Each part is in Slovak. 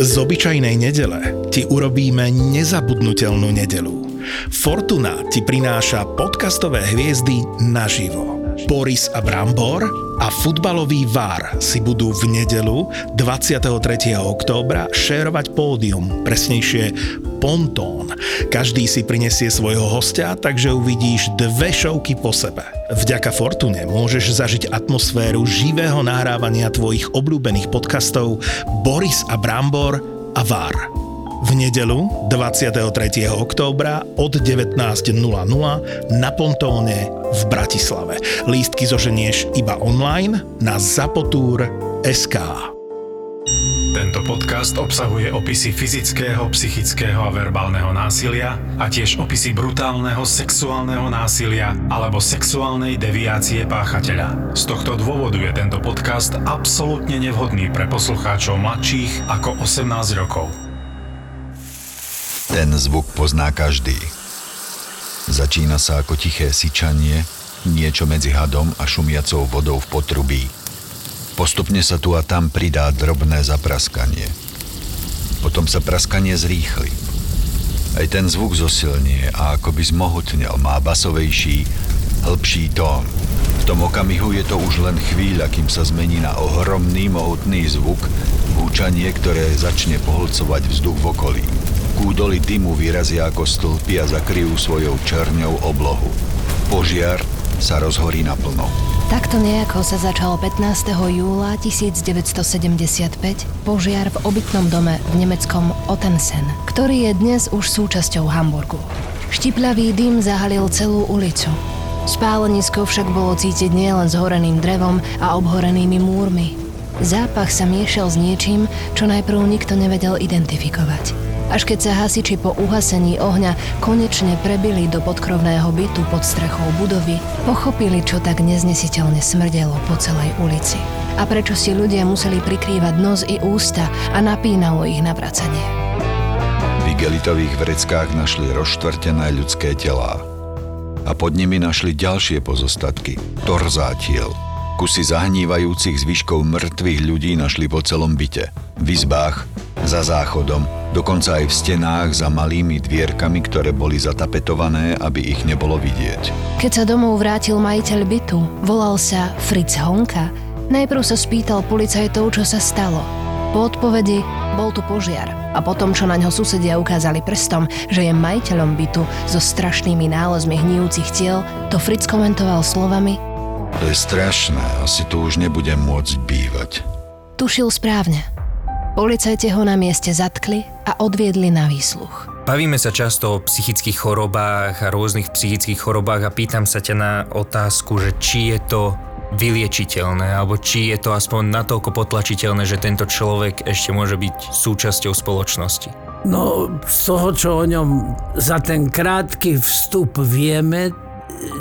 Z obyčajnej nedele ti urobíme nezabudnutelnú nedelu. Fortuna ti prináša podcastové hviezdy naživo. Boris a Brambor a futbalový VAR si budú v nedelu 23. októbra šérovať pódium, presnejšie pontón. Každý si prinesie svojho hostia, takže uvidíš dve šovky po sebe. Vďaka Fortune môžeš zažiť atmosféru živého nahrávania tvojich obľúbených podcastov Boris a Brambor a VAR v nedelu 23. októbra od 19.00 na Pontóne v Bratislave. Lístky zoženieš iba online na zapotúr.sk. Podcast obsahuje opisy fyzického, psychického a verbálneho násilia a tiež opisy brutálneho sexuálneho násilia alebo sexuálnej deviácie páchateľa. Z tohto dôvodu je tento podcast absolútne nevhodný pre poslucháčov mladších ako 18 rokov. Ten zvuk pozná každý. Začína sa ako tiché syčanie, niečo medzi hadom a šumiacou vodou v potrubí. Postupne sa tu a tam pridá drobné zapraskanie. Potom sa praskanie zrýchli. Aj ten zvuk zosilnie a ako by zmohutnel, má basovejší, hĺbší tón. V tom okamihu je to už len chvíľa, kým sa zmení na ohromný, mohutný zvuk, húčanie, ktoré začne pohlcovať vzduch v okolí. Kúdoly dymu vyrazia ako stĺpy a zakryjú svojou čerňou oblohu. Požiar sa rozhorí naplno. Takto nejako sa začal 15. júla 1975 požiar v obytnom dome v nemeckom Ottensen, ktorý je dnes už súčasťou Hamburgu. Štipľavý dym zahalil celú ulicu. Spálenisko však bolo cítiť nielen zhoreným drevom a obhorenými múrmi. Zápach sa miešal s niečím, čo najprv nikto nevedel identifikovať. Až keď sa hasiči po uhasení ohňa konečne prebili do podkrovného bytu pod strechou budovy, pochopili, čo tak neznesiteľne smrdelo po celej ulici. A prečo si ľudia museli prikrývať nos i ústa a napínalo ich navracanie. V igelitových vreckách našli rozštvrtené ľudské telá. A pod nimi našli ďalšie pozostatky, torzátiel. Kusy zahnívajúcich zvyškov mŕtvych ľudí našli po celom byte. V izbách, za záchodom, dokonca aj v stenách za malými dvierkami, ktoré boli zatapetované, aby ich nebolo vidieť. Keď sa domov vrátil majiteľ bytu, volal sa Fritz Honka, najprv sa spýtal policajtov, čo sa stalo. Po odpovedi bol tu požiar a potom, čo na ňo susedia ukázali prstom, že je majiteľom bytu so strašnými nálezmi hnijúcich tiel, to Fritz komentoval slovami To je strašné, asi tu už nebudem môcť bývať. Tušil správne. Policajte ho na mieste zatkli a odviedli na výsluch. Bavíme sa často o psychických chorobách a rôznych psychických chorobách a pýtam sa ťa na otázku, že či je to vyliečiteľné, alebo či je to aspoň natoľko potlačiteľné, že tento človek ešte môže byť súčasťou spoločnosti. No, z toho, čo o ňom za ten krátky vstup vieme,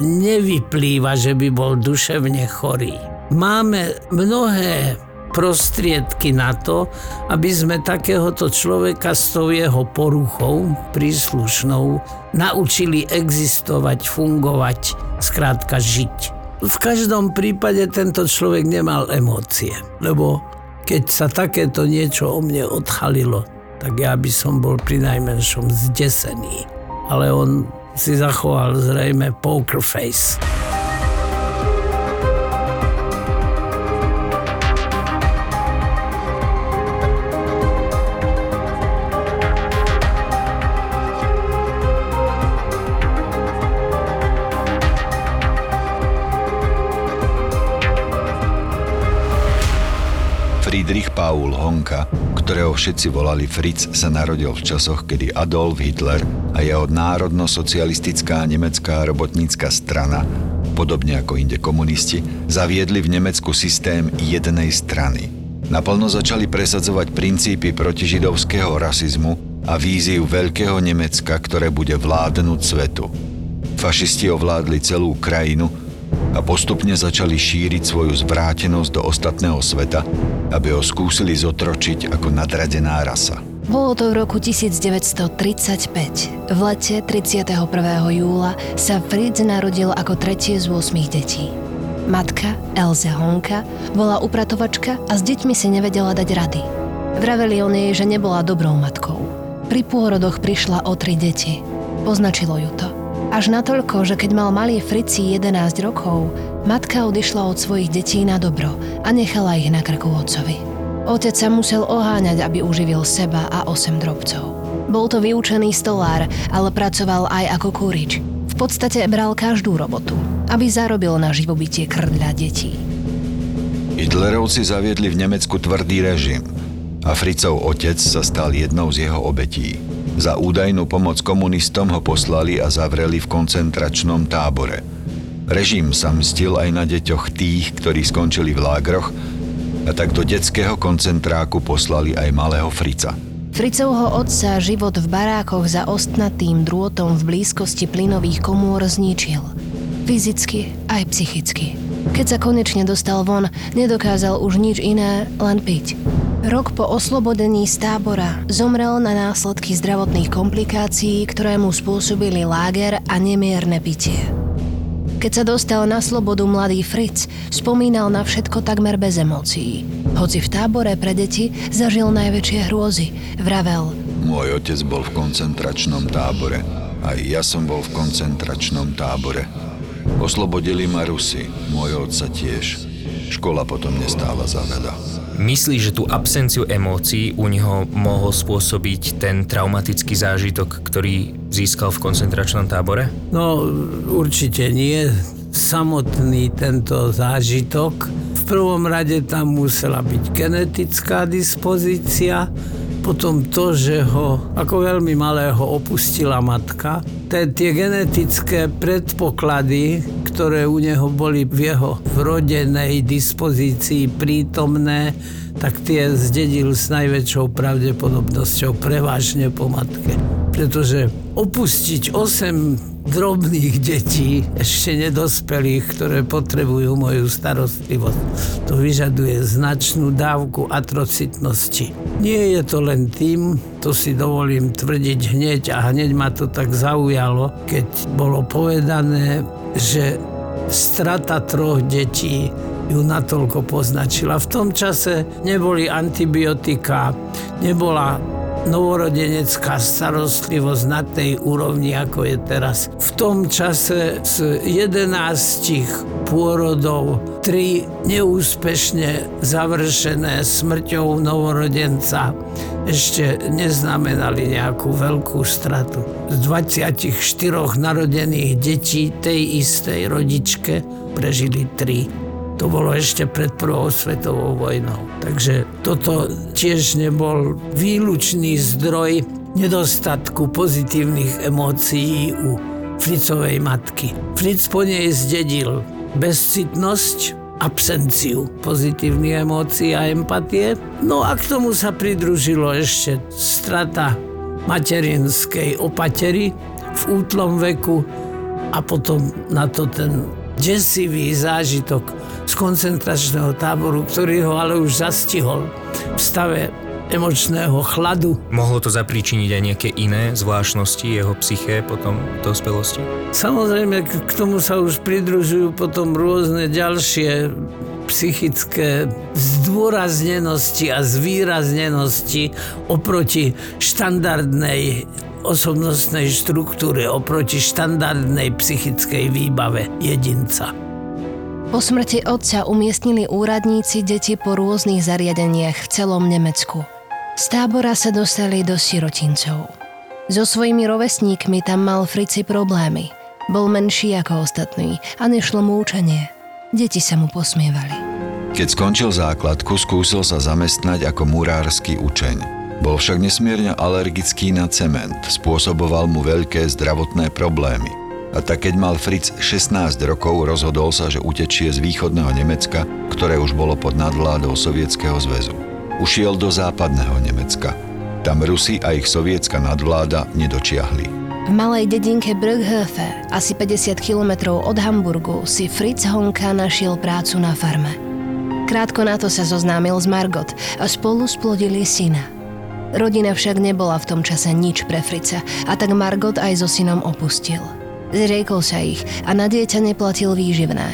nevyplýva, že by bol duševne chorý. Máme mnohé prostriedky na to, aby sme takéhoto človeka s tou jeho poruchou príslušnou naučili existovať, fungovať, skrátka žiť. V každom prípade tento človek nemal emócie, lebo keď sa takéto niečo o mne odchalilo, tak ja by som bol pri najmenšom zdesený. Ale on si zachoval zrejme poker face. Paul Honka, ktorého všetci volali Fritz, sa narodil v časoch, kedy Adolf Hitler a jeho národno-socialistická nemecká robotnícka strana, podobne ako inde komunisti, zaviedli v Nemecku systém jednej strany. Naplno začali presadzovať princípy protižidovského rasizmu a víziu veľkého Nemecka, ktoré bude vládnuť svetu. Fašisti ovládli celú krajinu a postupne začali šíriť svoju zvrátenosť do ostatného sveta, aby ho skúsili zotročiť ako nadradená rasa. Bolo to v roku 1935. V lete 31. júla sa Fritz narodil ako tretie z 8 detí. Matka, Elze Honka, bola upratovačka a s deťmi si nevedela dať rady. Vraveli o nej, že nebola dobrou matkou. Pri pôrodoch prišla o tri deti. Poznačilo ju to. Až natoľko, že keď mal malý Frici 11 rokov, matka odišla od svojich detí na dobro a nechala ich na krku otcovi. Otec sa musel oháňať, aby uživil seba a 8 drobcov. Bol to vyučený stolár, ale pracoval aj ako kúrič. V podstate bral každú robotu, aby zarobil na živobytie krdľa detí. Hitlerovci zaviedli v Nemecku tvrdý režim a Fricov otec sa stal jednou z jeho obetí. Za údajnú pomoc komunistom ho poslali a zavreli v koncentračnom tábore. Režim sa mstil aj na deťoch tých, ktorí skončili v lágroch a tak do detského koncentráku poslali aj malého Frica. Fricovho otca život v barákoch za ostnatým drôtom v blízkosti plynových komôr zničil. Fyzicky aj psychicky. Keď sa konečne dostal von, nedokázal už nič iné, len piť. Rok po oslobodení z tábora zomrel na následky zdravotných komplikácií, ktoré mu spôsobili láger a nemierne pitie. Keď sa dostal na slobodu mladý Fritz, spomínal na všetko takmer bez emócií. Hoci v tábore pre deti zažil najväčšie hrôzy, vravel Môj otec bol v koncentračnom tábore. Aj ja som bol v koncentračnom tábore. Oslobodili ma Rusy, môj otca tiež. Škola potom nestála za veľa. Myslíš, že tú absenciu emócií u neho mohol spôsobiť ten traumatický zážitok, ktorý získal v koncentračnom tábore? No, určite nie. Samotný tento zážitok. V prvom rade tam musela byť genetická dispozícia, potom to, že ho ako veľmi malého opustila matka. Tie, genetické predpoklady, ktoré u neho boli v jeho vrodenej dispozícii prítomné, tak tie zdedil s najväčšou pravdepodobnosťou prevažne po matke. Pretože opustiť 8 drobných detí, ešte nedospelých, ktoré potrebujú moju starostlivosť. To vyžaduje značnú dávku atrocitnosti. Nie je to len tým, to si dovolím tvrdiť hneď a hneď ma to tak zaujalo, keď bolo povedané, že strata troch detí ju natoľko poznačila. V tom čase neboli antibiotika, nebola novorodenecká starostlivosť na tej úrovni, ako je teraz. V tom čase z 11 pôrodov tri neúspešne završené smrťou novorodenca ešte neznamenali nejakú veľkú stratu. Z 24 narodených detí tej istej rodičke prežili tri. To bolo ešte pred prvou svetovou vojnou. Takže toto tiež nebol výlučný zdroj nedostatku pozitívnych emócií u Fricovej matky. Fric po nej zdedil bezcitnosť, absenciu pozitívnych emócií a empatie. No a k tomu sa pridružilo ešte strata materinskej opatery v útlom veku a potom na to ten desivý zážitok z koncentračného táboru, ktorý ho ale už zastihol v stave emočného chladu. Mohlo to zapríčiniť aj nejaké iné zvláštnosti jeho psyché potom v dospelosti? Samozrejme, k tomu sa už pridružujú potom rôzne ďalšie psychické zdôraznenosti a zvýraznenosti oproti štandardnej osobnostnej štruktúre oproti štandardnej psychickej výbave jedinca. Po smrti otca umiestnili úradníci deti po rôznych zariadeniach v celom Nemecku. Z tábora sa dostali do sirotincov. So svojimi rovesníkmi tam mal Frici problémy. Bol menší ako ostatní a nešlo mu učenie. Deti sa mu posmievali. Keď skončil základku, skúsil sa zamestnať ako murársky učeň. Bol však nesmierne alergický na cement, spôsoboval mu veľké zdravotné problémy. A tak keď mal Fritz 16 rokov, rozhodol sa, že utečie z východného Nemecka, ktoré už bolo pod nadvládou Sovietskeho zväzu. Ušiel do západného Nemecka. Tam Rusi a ich sovietská nadvláda nedočiahli. V malej dedinke Brüghofe, asi 50 kilometrov od Hamburgu, si Fritz Honka našiel prácu na farme. Krátko na to sa zoznámil s Margot a spolu splodili syna – Rodina však nebola v tom čase nič pre Frica a tak Margot aj so synom opustil. Zriekol sa ich a na dieťa neplatil výživné.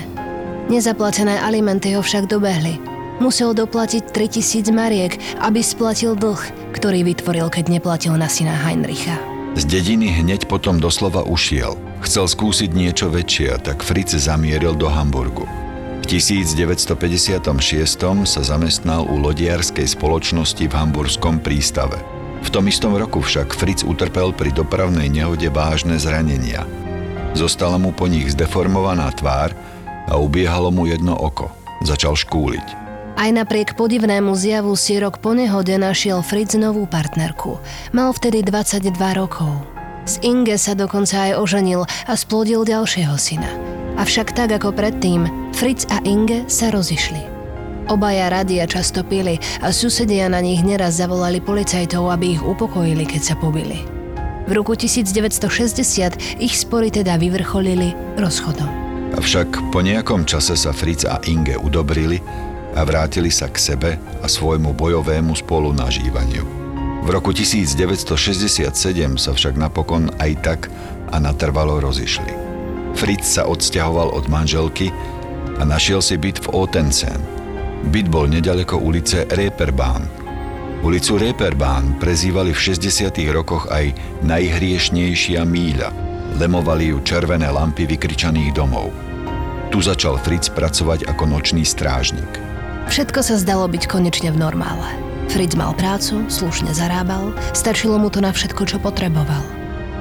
Nezaplatené alimenty ho však dobehli. Musel doplatiť 3000 mariek, aby splatil dlh, ktorý vytvoril, keď neplatil na syna Heinricha. Z dediny hneď potom doslova ušiel. Chcel skúsiť niečo väčšie, tak Fritz zamieril do Hamburgu. V 1956 sa zamestnal u lodiarskej spoločnosti v hamburskom prístave. V tom istom roku však Fritz utrpel pri dopravnej nehode vážne zranenia. Zostala mu po nich zdeformovaná tvár a ubiehalo mu jedno oko. Začal škúliť. Aj napriek podivnému zjavu si rok po nehode našiel Fritz novú partnerku. Mal vtedy 22 rokov. Z Inge sa dokonca aj oženil a splodil ďalšieho syna. Avšak tak ako predtým, Fritz a Inge sa rozišli. Obaja radia často pili a susedia na nich neraz zavolali policajtov, aby ich upokojili, keď sa pobili. V roku 1960 ich spory teda vyvrcholili rozchodom. Avšak po nejakom čase sa Fritz a Inge udobrili a vrátili sa k sebe a svojmu bojovému spolunažívaniu. V roku 1967 sa však napokon aj tak a natrvalo rozišli. Fritz sa odsťahoval od manželky a našiel si byt v Otensen. Byt bol nedaleko ulice Reeperbahn. Ulicu Reeperbahn prezývali v 60. rokoch aj najhriešnejšia míľa. Lemovali ju červené lampy vykričaných domov. Tu začal Fritz pracovať ako nočný strážnik. Všetko sa zdalo byť konečne v normále. Fritz mal prácu, slušne zarábal, stačilo mu to na všetko, čo potreboval.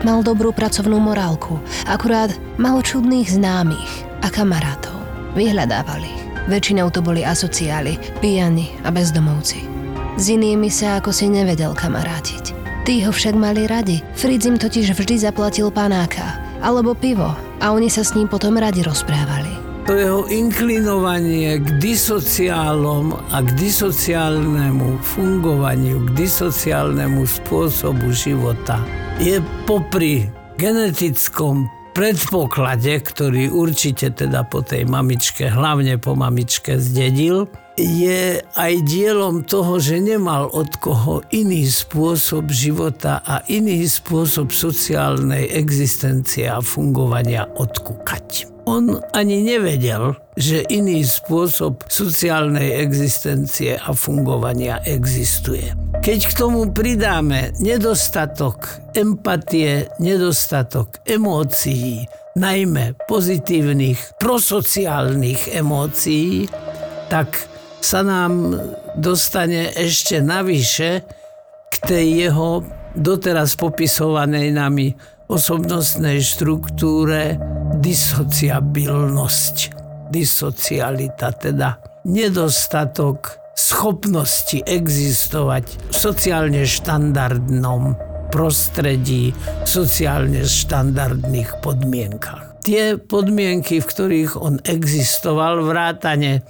Mal dobrú pracovnú morálku, akurát mal čudných známych a kamarátov. Vyhľadávali ich. Väčšinou to boli asociáli, pijani a bezdomovci. S inými sa ako si nevedel kamarátiť. Tí ho však mali radi. Fritz im totiž vždy zaplatil panáka alebo pivo a oni sa s ním potom radi rozprávali to jeho inklinovanie k disociálom a k disociálnemu fungovaniu, k disociálnemu spôsobu života je popri genetickom predpoklade, ktorý určite teda po tej mamičke, hlavne po mamičke zdedil, je aj dielom toho, že nemal od koho iný spôsob života a iný spôsob sociálnej existencie a fungovania odkúkať. On ani nevedel, že iný spôsob sociálnej existencie a fungovania existuje. Keď k tomu pridáme nedostatok empatie, nedostatok emócií, najmä pozitívnych prosociálnych emócií, tak sa nám dostane ešte navyše k tej jeho doteraz popisovanej nami osobnostnej štruktúre disociabilnosť. Disocialita, teda nedostatok schopnosti existovať v sociálne štandardnom prostredí, sociálne štandardných podmienkach tie podmienky, v ktorých on existoval, vrátane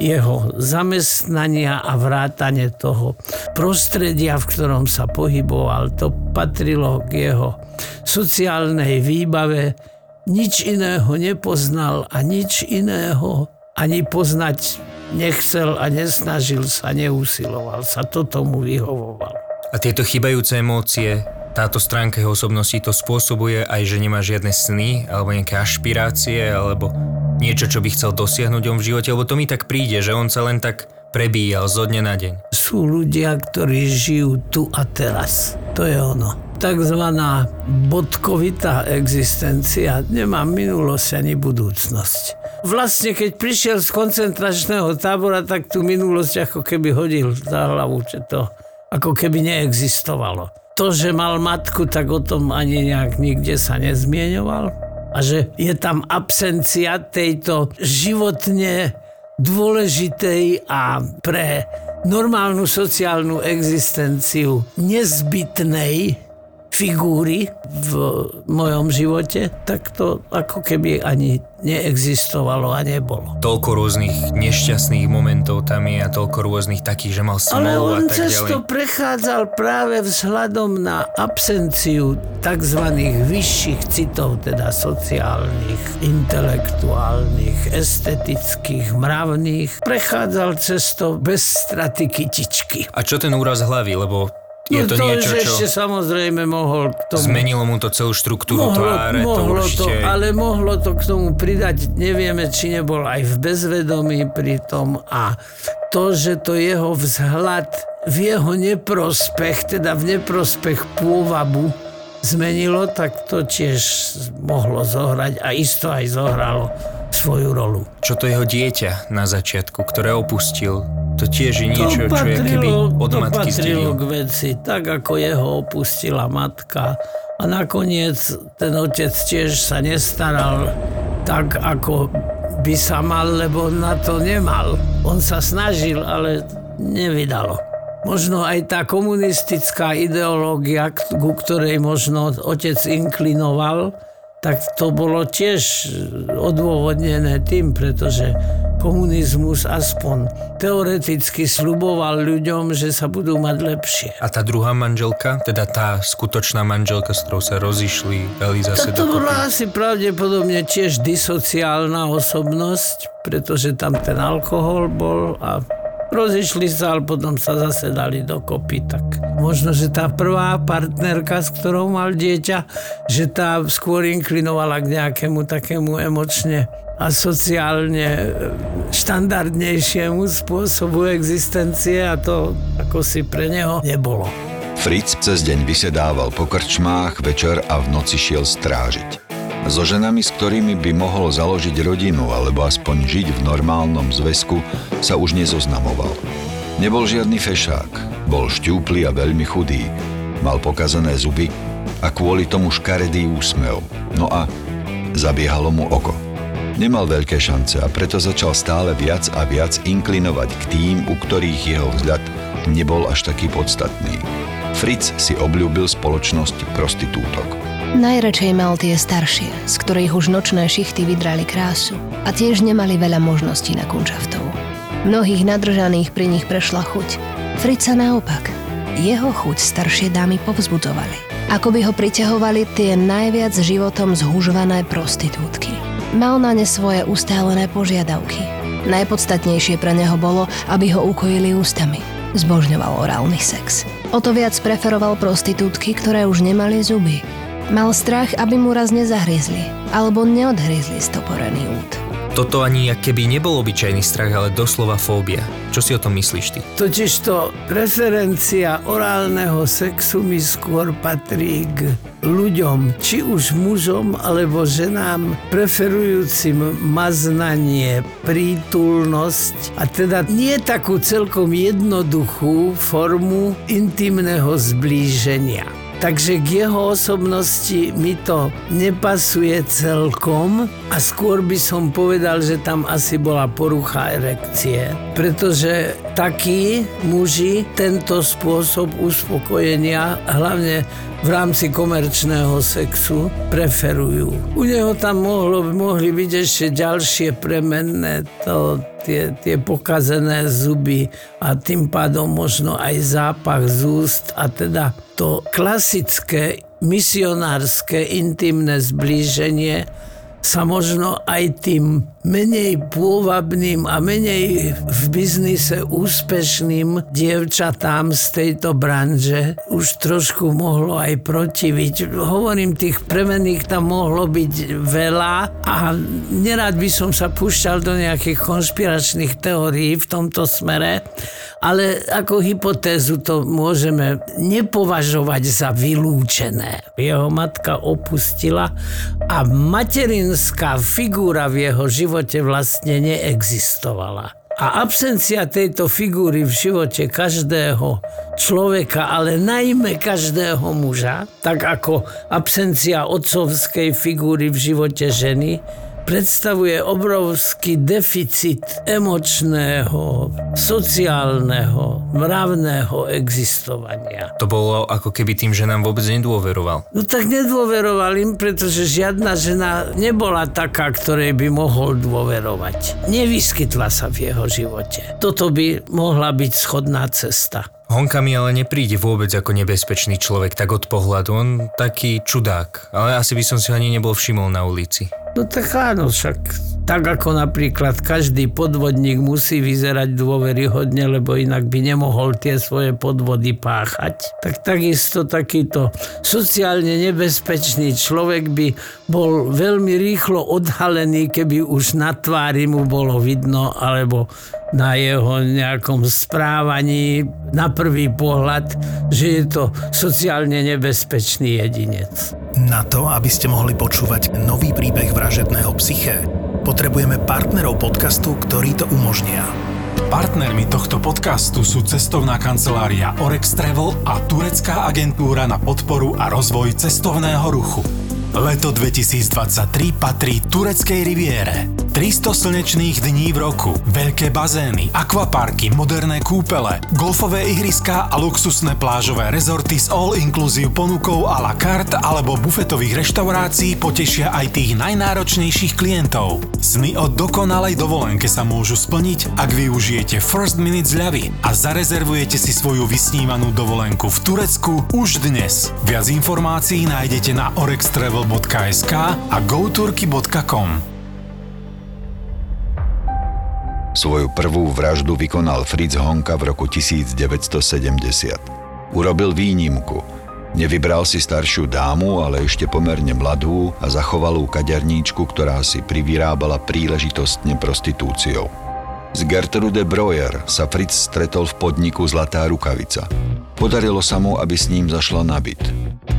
jeho zamestnania a vrátane toho prostredia, v ktorom sa pohyboval, to patrilo k jeho sociálnej výbave. Nič iného nepoznal a nič iného ani poznať nechcel a nesnažil sa, neusiloval sa. To tomu vyhovoval. A tieto chybajúce emócie táto stránka jeho osobnosti to spôsobuje aj, že nemá žiadne sny alebo nejaké ašpirácie alebo niečo, čo by chcel dosiahnuť on v živote, lebo to mi tak príde, že on sa len tak prebíjal zo dne na deň. Sú ľudia, ktorí žijú tu a teraz. To je ono. Takzvaná bodkovitá existencia nemá minulosť ani budúcnosť. Vlastne, keď prišiel z koncentračného tábora, tak tú minulosť ako keby hodil za hlavu, že to ako keby neexistovalo to, že mal matku, tak o tom ani nejak nikde sa nezmieňoval. A že je tam absencia tejto životne dôležitej a pre normálnu sociálnu existenciu nezbytnej figúry v mojom živote, tak to ako keby ani neexistovalo a nebolo. Toľko rôznych nešťastných momentov tam je a toľko rôznych takých, že mal smolu Ale on a tak cez ďalej. to prechádzal práve vzhľadom na absenciu tzv. vyšších citov, teda sociálnych, intelektuálnych, estetických, mravných. Prechádzal cez to bez straty kytičky. A čo ten úraz hlavy, lebo je no to, to niečo, čo ešte samozrejme mohol k tomu... zmenilo mu to celú štruktúru mohlo, tváre, mohlo to určite... to, ale mohlo to k tomu pridať, nevieme, či nebol aj v bezvedomí pri tom a to, že to jeho vzhľad v jeho neprospech, teda v neprospech pôvabu zmenilo, tak to tiež mohlo zohrať a isto aj zohralo svoju rolu. Čo to jeho dieťa na začiatku, ktoré opustil, to tiež je niečo, to čo je keby od to matky patrilo k veci, tak ako jeho opustila matka. A nakoniec ten otec tiež sa nestaral tak, ako by sa mal, lebo na to nemal. On sa snažil, ale nevydalo. Možno aj tá komunistická ideológia, ku ktorej možno otec inklinoval, tak to bolo tiež odôvodnené tým, pretože komunizmus aspoň teoreticky sluboval ľuďom, že sa budú mať lepšie. A tá druhá manželka, teda tá skutočná manželka, s ktorou sa rozišli, dali zase dokopy. bola asi pravdepodobne tiež disociálna osobnosť, pretože tam ten alkohol bol a rozišli sa, ale potom sa zase dali dokopy. Tak možno, že tá prvá partnerka, s ktorou mal dieťa, že tá skôr inklinovala k nejakému takému emočne a sociálne e, štandardnejšiemu spôsobu existencie a to ako si pre neho nebolo. Fritz cez deň vysedával po krčmách, večer a v noci šiel strážiť. So ženami, s ktorými by mohol založiť rodinu alebo aspoň žiť v normálnom zväzku, sa už nezoznamoval. Nebol žiadny fešák, bol šťúply a veľmi chudý, mal pokazané zuby a kvôli tomu škaredý úsmev. No a zabiehalo mu oko. Nemal veľké šance a preto začal stále viac a viac inklinovať k tým, u ktorých jeho vzhľad nebol až taký podstatný. Fritz si obľúbil spoločnosť prostitútok. Najradšej mal tie staršie, z ktorých už nočné šichty vydrali krásu a tiež nemali veľa možností na kunčaftov. Mnohých nadržaných pri nich prešla chuť. Frica naopak. Jeho chuť staršie dámy povzbudzovali. Ako by ho priťahovali tie najviac životom zhužované prostitútky. Mal na ne svoje ustálené požiadavky. Najpodstatnejšie pre neho bolo, aby ho ukojili ústami. Zbožňoval orálny sex. O to viac preferoval prostitútky, ktoré už nemali zuby. Mal strach, aby mu raz nezahryzli, alebo neodhryzli stoporený út. Toto ani keby nebol obyčajný strach, ale doslova fóbia. Čo si o tom myslíš ty? Totižto preferencia orálneho sexu mi skôr patrí k ľuďom, či už mužom alebo ženám, preferujúcim maznanie, prítulnosť a teda nie takú celkom jednoduchú formu intimného zblíženia. Takže k jeho osobnosti mi to nepasuje celkom a skôr by som povedal, že tam asi bola porucha erekcie. Pretože takí muži tento spôsob uspokojenia, hlavne v rámci komerčného sexu, preferujú. U neho tam mohlo, mohli byť ešte ďalšie premenné to, tie, tie pokazené zuby a tým pádom možno aj zápach z úst a teda to klasické misionárske intimné zblíženie sa možno aj tým menej pôvabným a menej v biznise úspešným dievčatám z tejto branže už trošku mohlo aj protiviť. Hovorím, tých premených tam mohlo byť veľa a nerad by som sa púšťal do nejakých konšpiračných teórií v tomto smere, ale ako hypotézu to môžeme nepovažovať za vylúčené. Jeho matka opustila a materinská figúra v jeho živote vlastne neexistovala. A absencia tejto figúry v živote každého človeka, ale najmä každého muža, tak ako absencia otcovskej figúry v živote ženy, predstavuje obrovský deficit emočného, sociálneho, mravného existovania. To bolo ako keby tým, že nám vôbec nedôveroval. No tak nedôveroval im, pretože žiadna žena nebola taká, ktorej by mohol dôverovať. Nevyskytla sa v jeho živote. Toto by mohla byť schodná cesta. Honka mi ale nepríde vôbec ako nebezpečný človek, tak od pohľadu. On taký čudák, ale asi by som si ho ani nebol všimol na ulici. No tak áno, však Tak ako napríklad každý podvodník musí vyzerať dôveryhodne, lebo inak by nemohol tie svoje podvody páchať. Tak takisto takýto sociálne nebezpečný človek by bol veľmi rýchlo odhalený, keby už na tvári mu bolo vidno, alebo na jeho nejakom správaní na prvý pohľad, že je to sociálne nebezpečný jedinec. Na to, aby ste mohli počúvať nový príbeh vražedného psyché, potrebujeme partnerov podcastu, ktorí to umožnia. Partnermi tohto podcastu sú cestovná kancelária Orex Travel a turecká agentúra na podporu a rozvoj cestovného ruchu. Leto 2023 patrí tureckej riviére. 300 slnečných dní v roku, veľké bazény, akvaparky, moderné kúpele, golfové ihriská a luxusné plážové rezorty s all-inclusive ponukou a la carte alebo bufetových reštaurácií potešia aj tých najnáročnejších klientov. Sny o dokonalej dovolenke sa môžu splniť, ak využijete First Minute zľavy a zarezervujete si svoju vysnívanú dovolenku v Turecku už dnes. Viac informácií nájdete na orextravel.sk a goturky.com. Svoju prvú vraždu vykonal Fritz Honka v roku 1970. Urobil výnimku. Nevybral si staršiu dámu, ale ešte pomerne mladú a zachovalú kaderníčku, ktorá si privyrábala príležitostne prostitúciou. Z Gertrude Breuer sa Fritz stretol v podniku Zlatá rukavica. Podarilo sa mu, aby s ním zašla na byt.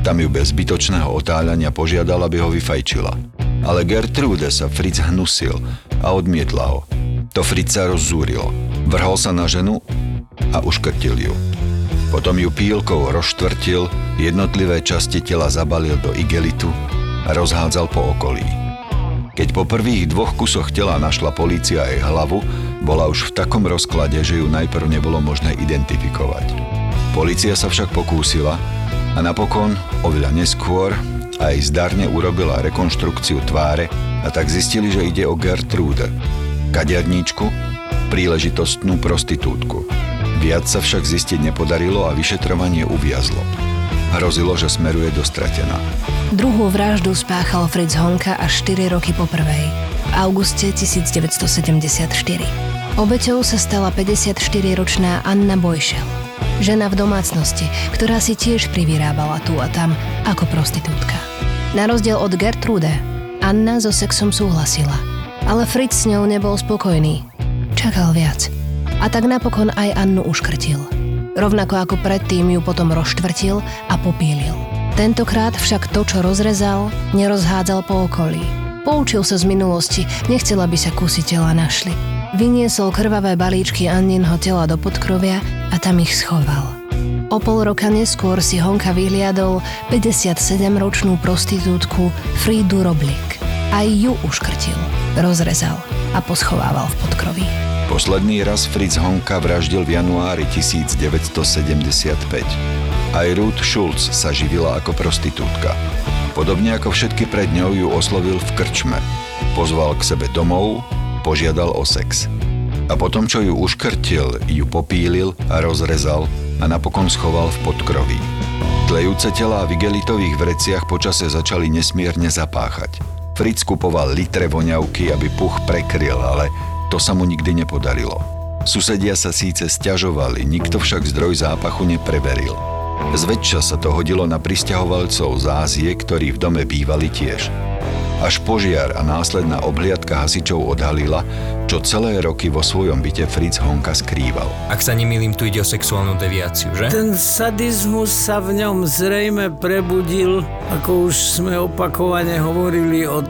Tam ju bez zbytočného otáľania požiadal, aby ho vyfajčila. Ale Gertrude sa Fritz hnusil a odmietla ho. To Fritza rozzúrilo. Vrhol sa na ženu a uškrtil ju. Potom ju pílkou rozštvrtil, jednotlivé časti tela zabalil do igelitu a rozhádzal po okolí. Keď po prvých dvoch kusoch tela našla polícia jej hlavu, bola už v takom rozklade, že ju najprv nebolo možné identifikovať. Polícia sa však pokúsila a napokon, oveľa neskôr, aj zdarne urobila rekonštrukciu tváre a tak zistili, že ide o Gertrude, kaderníčku, príležitostnú prostitútku. Viac sa však zistiť nepodarilo a vyšetrovanie uviazlo. Hrozilo, že smeruje do stratená. Druhú vraždu spáchal Fritz Honka až 4 roky po prvej, v auguste 1974. Obeťou sa stala 54-ročná Anna Bojšel, žena v domácnosti, ktorá si tiež privyrábala tu a tam ako prostitútka. Na rozdiel od Gertrude, Anna so sexom súhlasila – ale Fritz s ňou nebol spokojný. Čakal viac. A tak napokon aj Annu uškrtil. Rovnako ako predtým ju potom rozštvrtil a popílil. Tentokrát však to, čo rozrezal, nerozhádzal po okolí. Poučil sa z minulosti, nechcel, aby sa kusy tela našli. Vyniesol krvavé balíčky Anninho tela do podkrovia a tam ich schoval. O pol roka neskôr si Honka vyhliadol 57-ročnú prostitútku Frídu Roblik. Aj ju uškrtil rozrezal a poschovával v podkroví. Posledný raz Fritz Honka vraždil v januári 1975. Aj Ruth Schulz sa živila ako prostitútka. Podobne ako všetky pred ňou ju oslovil v krčme. Pozval k sebe domov, požiadal o sex. A potom, čo ju uškrtil, ju popílil a rozrezal a napokon schoval v podkroví. Tlejúce tela v igelitových vreciach počase začali nesmierne zapáchať. Fritz kupoval litre voňavky, aby puch prekryl, ale to sa mu nikdy nepodarilo. Susedia sa síce stiažovali, nikto však zdroj zápachu nepreveril. Zväčša sa to hodilo na pristahovalcov z Ázie, ktorí v dome bývali tiež. Až požiar a následná obhliadka hasičov odhalila, čo celé roky vo svojom byte Fritz Honka skrýval. Ak sa nemýlim, tu ide o sexuálnu deviáciu, že? Ten sadizmus sa v ňom zrejme prebudil, ako už sme opakovane hovorili o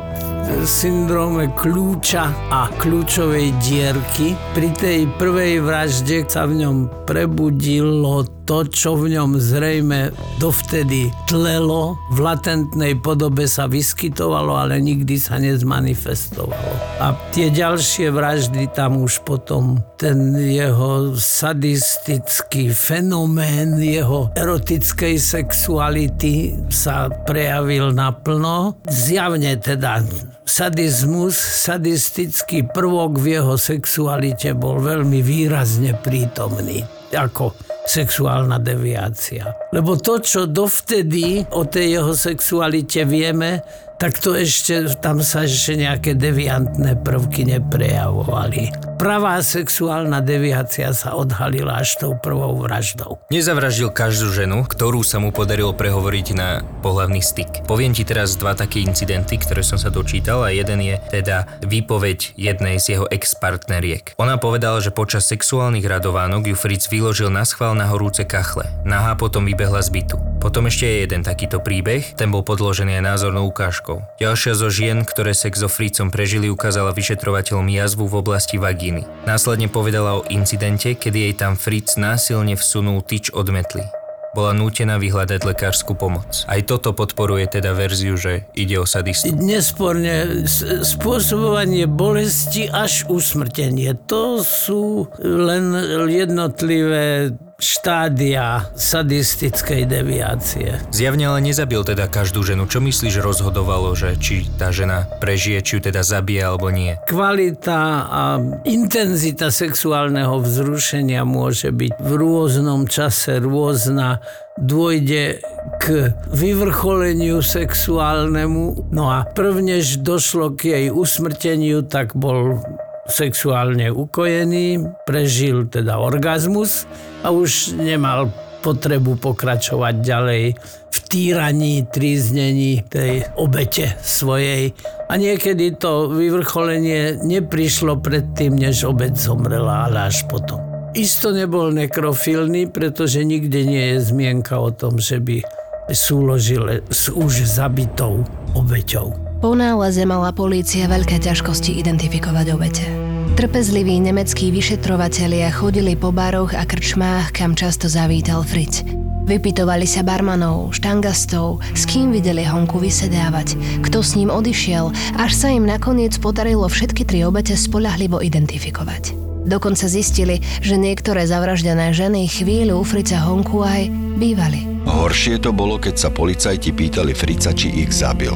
syndróme kľúča a kľúčovej dierky. Pri tej prvej vražde sa v ňom prebudilo to, čo v ňom zrejme dovtedy tlelo, v latentnej podobe sa vyskytovalo, ale nikdy sa nezmanifestovalo. A tie ďalšie vraždy tam už potom ten jeho sadistický fenomén, jeho erotickej sexuality sa prejavil naplno. Zjavne teda sadizmus, sadistický prvok v jeho sexualite bol veľmi výrazne prítomný. Ako sexuálna deviácia. Lebo to, čo dovtedy o tej jeho sexualite vieme, tak to ešte, tam sa ešte nejaké deviantné prvky neprejavovali. Pravá sexuálna deviácia sa odhalila až tou prvou vraždou. Nezavraždil každú ženu, ktorú sa mu podarilo prehovoriť na pohľavný styk. Poviem ti teraz dva také incidenty, ktoré som sa dočítal a jeden je teda výpoveď jednej z jeho ex-partneriek. Ona povedala, že počas sexuálnych radovánok ju Fritz vyložil na schvál na horúce kachle. Nahá potom vybehla z bytu. Potom ešte je jeden takýto príbeh, ten bol podložený aj názornou ukážkou. Ďalšia zo žien, ktoré sex so Fritzom prežili, ukázala vyšetrovateľom jazvu v oblasti vagíny. Následne povedala o incidente, kedy jej tam Fritz násilne vsunul tyč od metly. Bola nútená vyhľadať lekárskú pomoc. Aj toto podporuje teda verziu, že ide o sadistu. Nesporne spôsobovanie bolesti až usmrtenie. To sú len jednotlivé štádia sadistickej deviácie. Zjavne ale nezabil teda každú ženu. Čo myslíš rozhodovalo, že či tá žena prežije, či ju teda zabije alebo nie? Kvalita a intenzita sexuálneho vzrušenia môže byť v rôznom čase rôzna dôjde k vyvrcholeniu sexuálnemu. No a prvnež došlo k jej usmrteniu, tak bol sexuálne ukojený, prežil teda orgazmus a už nemal potrebu pokračovať ďalej v týraní, tríznení tej obete svojej. A niekedy to vyvrcholenie neprišlo predtým, než obec zomrela, ale až potom. Isto nebol nekrofilný, pretože nikde nie je zmienka o tom, že by súložil s už zabitou obeťou. Po náleze mala polícia veľké ťažkosti identifikovať obete. Trpezliví nemeckí vyšetrovatelia chodili po baroch a krčmách, kam často zavítal Fritz. Vypitovali sa barmanov, štangastov, s kým videli Honku vysedávať, kto s ním odišiel, až sa im nakoniec podarilo všetky tri obete spolahlivo identifikovať. Dokonca zistili, že niektoré zavraždené ženy chvíľu u Frica Honku aj bývali. Horšie to bolo, keď sa policajti pýtali Frica, či ich zabil.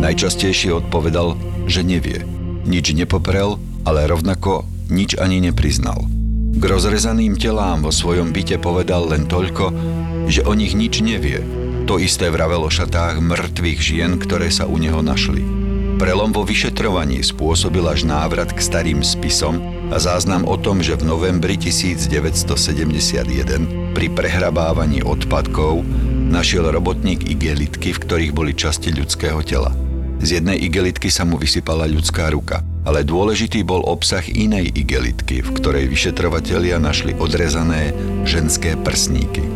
Najčastejšie odpovedal, že nevie. Nič nepoprel, ale rovnako nič ani nepriznal. K rozrezaným telám vo svojom byte povedal len toľko, že o nich nič nevie. To isté vravel šatách mŕtvych žien, ktoré sa u neho našli. Prelom vo vyšetrovaní spôsobil až návrat k starým spisom a záznam o tom, že v novembri 1971 pri prehrabávaní odpadkov našiel robotník igelitky, v ktorých boli časti ľudského tela. Z jednej igelitky sa mu vysypala ľudská ruka, ale dôležitý bol obsah inej igelitky, v ktorej vyšetrovatelia našli odrezané ženské prsníky.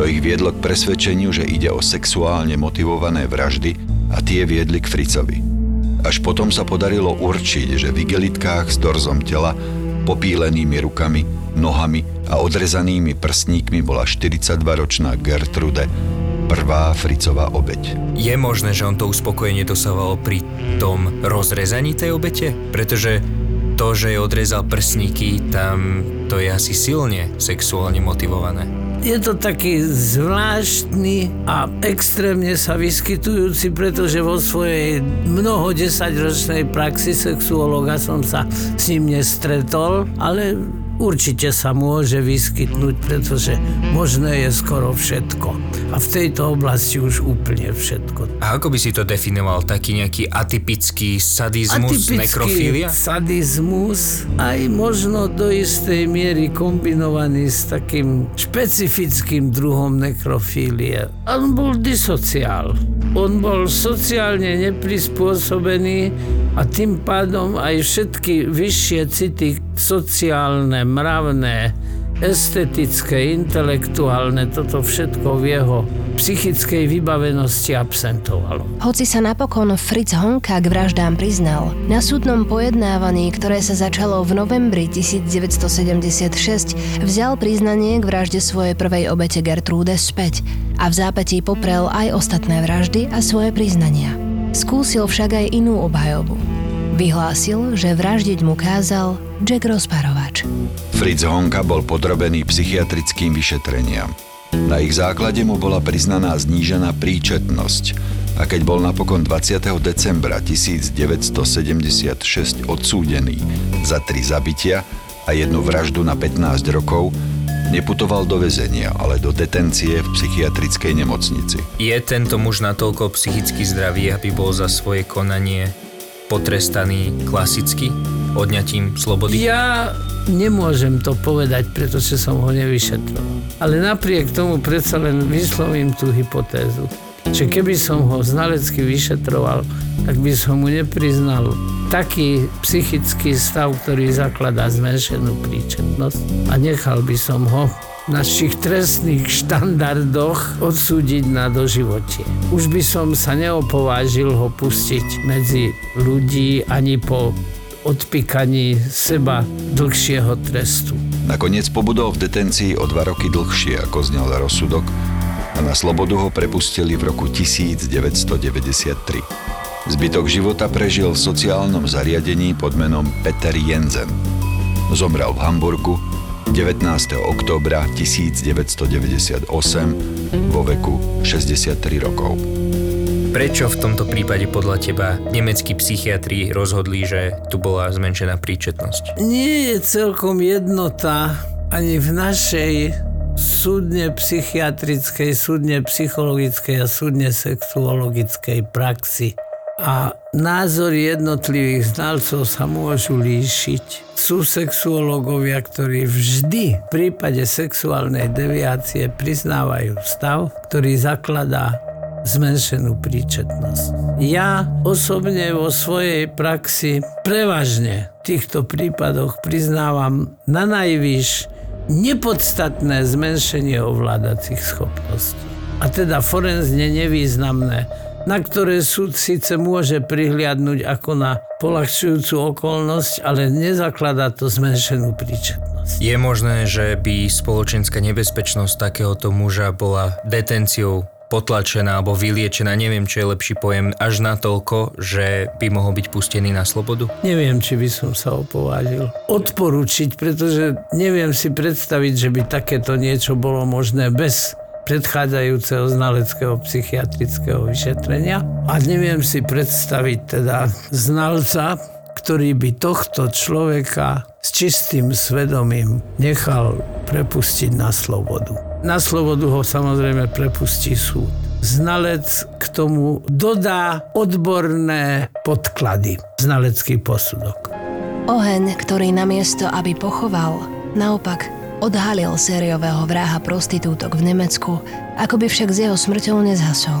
To ich viedlo k presvedčeniu, že ide o sexuálne motivované vraždy a tie viedli k Fricovi. Až potom sa podarilo určiť, že v igelitkách s torzom tela, popílenými rukami, nohami a odrezanými prstníkmi bola 42-ročná Gertrude, prvá Fricová obeď. Je možné, že on to uspokojenie dosávalo pri tom rozrezaní tej obete? Pretože to, že je odrezal prsníky, tam to je asi silne sexuálne motivované. Je to taký zvláštny a extrémne sa vyskytujúci, pretože vo svojej mnoho desaťročnej praxi sexuologa som sa s ním nestretol, ale určite sa môže vyskytnúť, pretože možné je skoro všetko. A v tejto oblasti už úplne všetko. A ako by si to definoval? Taký nejaký atypický sadizmus, Atypický nekrofília? sadizmus, aj možno do istej miery kombinovaný s takým špecifickým druhom nekrofílie. On bol disociál. On bol sociálne neprispôsobený a tým pádom aj všetky vyššie city sociálne, mravné, estetické, intelektuálne, toto všetko v jeho psychickej vybavenosti absentovalo. Hoci sa napokon Fritz Honka k vraždám priznal, na súdnom pojednávaní, ktoré sa začalo v novembri 1976, vzal priznanie k vražde svojej prvej obete Gertrude späť a v zápätí poprel aj ostatné vraždy a svoje priznania. Skúsil však aj inú obhajobu. Vyhlásil, že vraždiť mu kázal Jack Rozparovač. Fritz Honka bol podrobený psychiatrickým vyšetreniam. Na ich základe mu bola priznaná znížená príčetnosť a keď bol napokon 20. decembra 1976 odsúdený za tri zabitia a jednu vraždu na 15 rokov, Neputoval do väzenia, ale do detencie v psychiatrickej nemocnici. Je tento muž natoľko psychicky zdravý, aby bol za svoje konanie potrestaný klasicky odňatím slobody? Ja nemôžem to povedať, pretože som ho nevyšetril. Ale napriek tomu predsa len vyslovím tú hypotézu, že keby som ho znalecky vyšetroval, tak by som mu nepriznal taký psychický stav, ktorý zakladá zmenšenú príčetnosť a nechal by som ho našich trestných štandardoch odsúdiť na doživotie. Už by som sa neopovážil ho pustiť medzi ľudí ani po odpíkaní seba dlhšieho trestu. Nakoniec pobudol v detencii o dva roky dlhšie, ako znel rozsudok a na slobodu ho prepustili v roku 1993. Zbytok života prežil v sociálnom zariadení pod menom Peter Jensen. Zomrel v Hamburgu 19. októbra 1998 vo veku 63 rokov. Prečo v tomto prípade podľa teba nemeckí psychiatri rozhodli, že tu bola zmenšená príčetnosť? Nie je celkom jednota ani v našej súdne psychiatrickej, súdne psychologickej a súdne sexuologickej praxi a názory jednotlivých znalcov sa môžu líšiť. Sú sexuológovia, ktorí vždy v prípade sexuálnej deviácie priznávajú stav, ktorý zakladá zmenšenú príčetnosť. Ja osobne vo svojej praxi prevažne v týchto prípadoch priznávam na najvyš nepodstatné zmenšenie ovládacích schopností. A teda forenzne nevýznamné na ktoré súd síce môže prihliadnúť ako na polahčujúcu okolnosť, ale nezakladá to zmenšenú príčetnosť. Je možné, že by spoločenská nebezpečnosť takéhoto muža bola detenciou potlačená alebo vyliečená, neviem, čo je lepší pojem, až na toľko, že by mohol byť pustený na slobodu? Neviem, či by som sa opovážil odporučiť, pretože neviem si predstaviť, že by takéto niečo bolo možné bez predchádzajúceho znaleckého psychiatrického vyšetrenia a neviem si predstaviť teda znalca, ktorý by tohto človeka s čistým svedomím nechal prepustiť na slobodu. Na slobodu ho samozrejme prepustí súd. Znalec k tomu dodá odborné podklady, znalecký posudok. Oheň, ktorý namiesto, aby pochoval, naopak Odhalil sériového vraha prostitútok v Nemecku, ako by však s jeho smrťou nezhasol.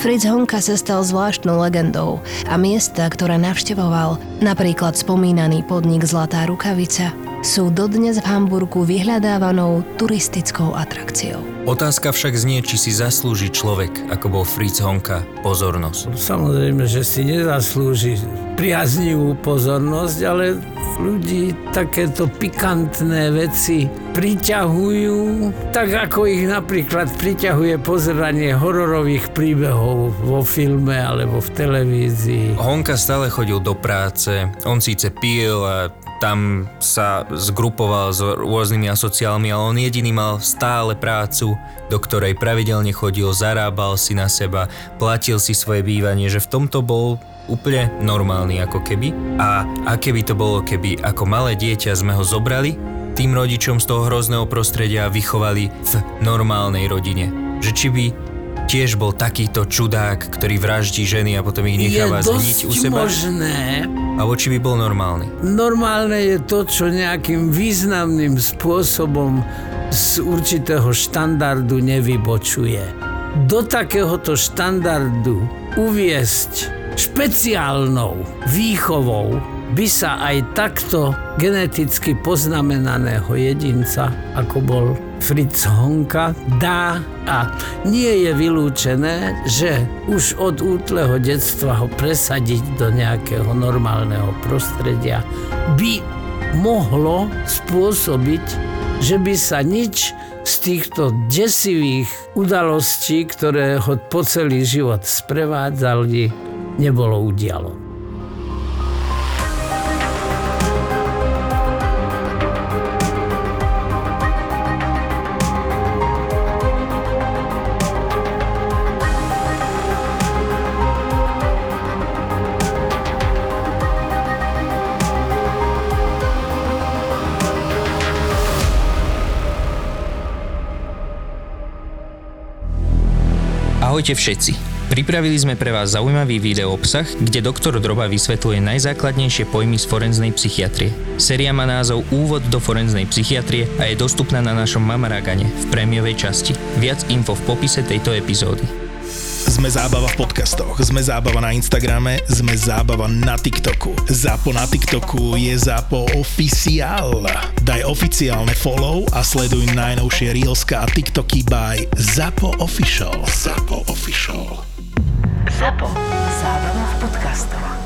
Fritz Honka sa stal zvláštnou legendou a miesta, ktoré navštevoval, napríklad spomínaný podnik Zlatá rukavica, sú dodnes v Hamburgu vyhľadávanou turistickou atrakciou. Otázka však znie, či si zaslúži človek, ako bol Fritz Honka, pozornosť. Samozrejme, že si nezaslúži priaznivú pozornosť, ale ľudí takéto pikantné veci priťahujú, tak ako ich napríklad priťahuje pozeranie hororových príbehov vo filme alebo v televízii. Honka stále chodil do práce, on síce pil a tam sa zgrupoval s rôznymi asociálmi, ale on jediný mal stále prácu, do ktorej pravidelne chodil, zarábal si na seba, platil si svoje bývanie, že v tomto bol úplne normálny ako keby. A aké by to bolo, keby ako malé dieťa sme ho zobrali, tým rodičom z toho hrozného prostredia vychovali v normálnej rodine. Že či by tiež bol takýto čudák, ktorý vraždí ženy a potom ich necháva zhniť u seba? možné. Alebo či by bol normálny? Normálne je to, čo nejakým významným spôsobom z určitého štandardu nevybočuje. Do takéhoto štandardu uviesť špeciálnou výchovou by sa aj takto geneticky poznamenaného jedinca, ako bol Fritz Honka, dá a nie je vylúčené, že už od útleho detstva ho presadiť do nejakého normálneho prostredia by mohlo spôsobiť, že by sa nič z týchto desivých udalostí, ktoré ho po celý život sprevádzali, nebolo udialo. Ahojte všetci. Pripravili sme pre vás zaujímavý video obsah, kde doktor Droba vysvetľuje najzákladnejšie pojmy z forenznej psychiatrie. Séria má názov Úvod do forenznej psychiatrie a je dostupná na našom Mamaragane v prémiovej časti. Viac info v popise tejto epizódy. Sme zábava v podcastoch, sme zábava na Instagrame, sme zábava na TikToku. Zápo na TikToku je Zápo oficiál. Daj oficiálne follow a sleduj najnovšie Reelska a TikToky by Zapo Official. Zapo Official. Zapo. Zábrná v podcastovách.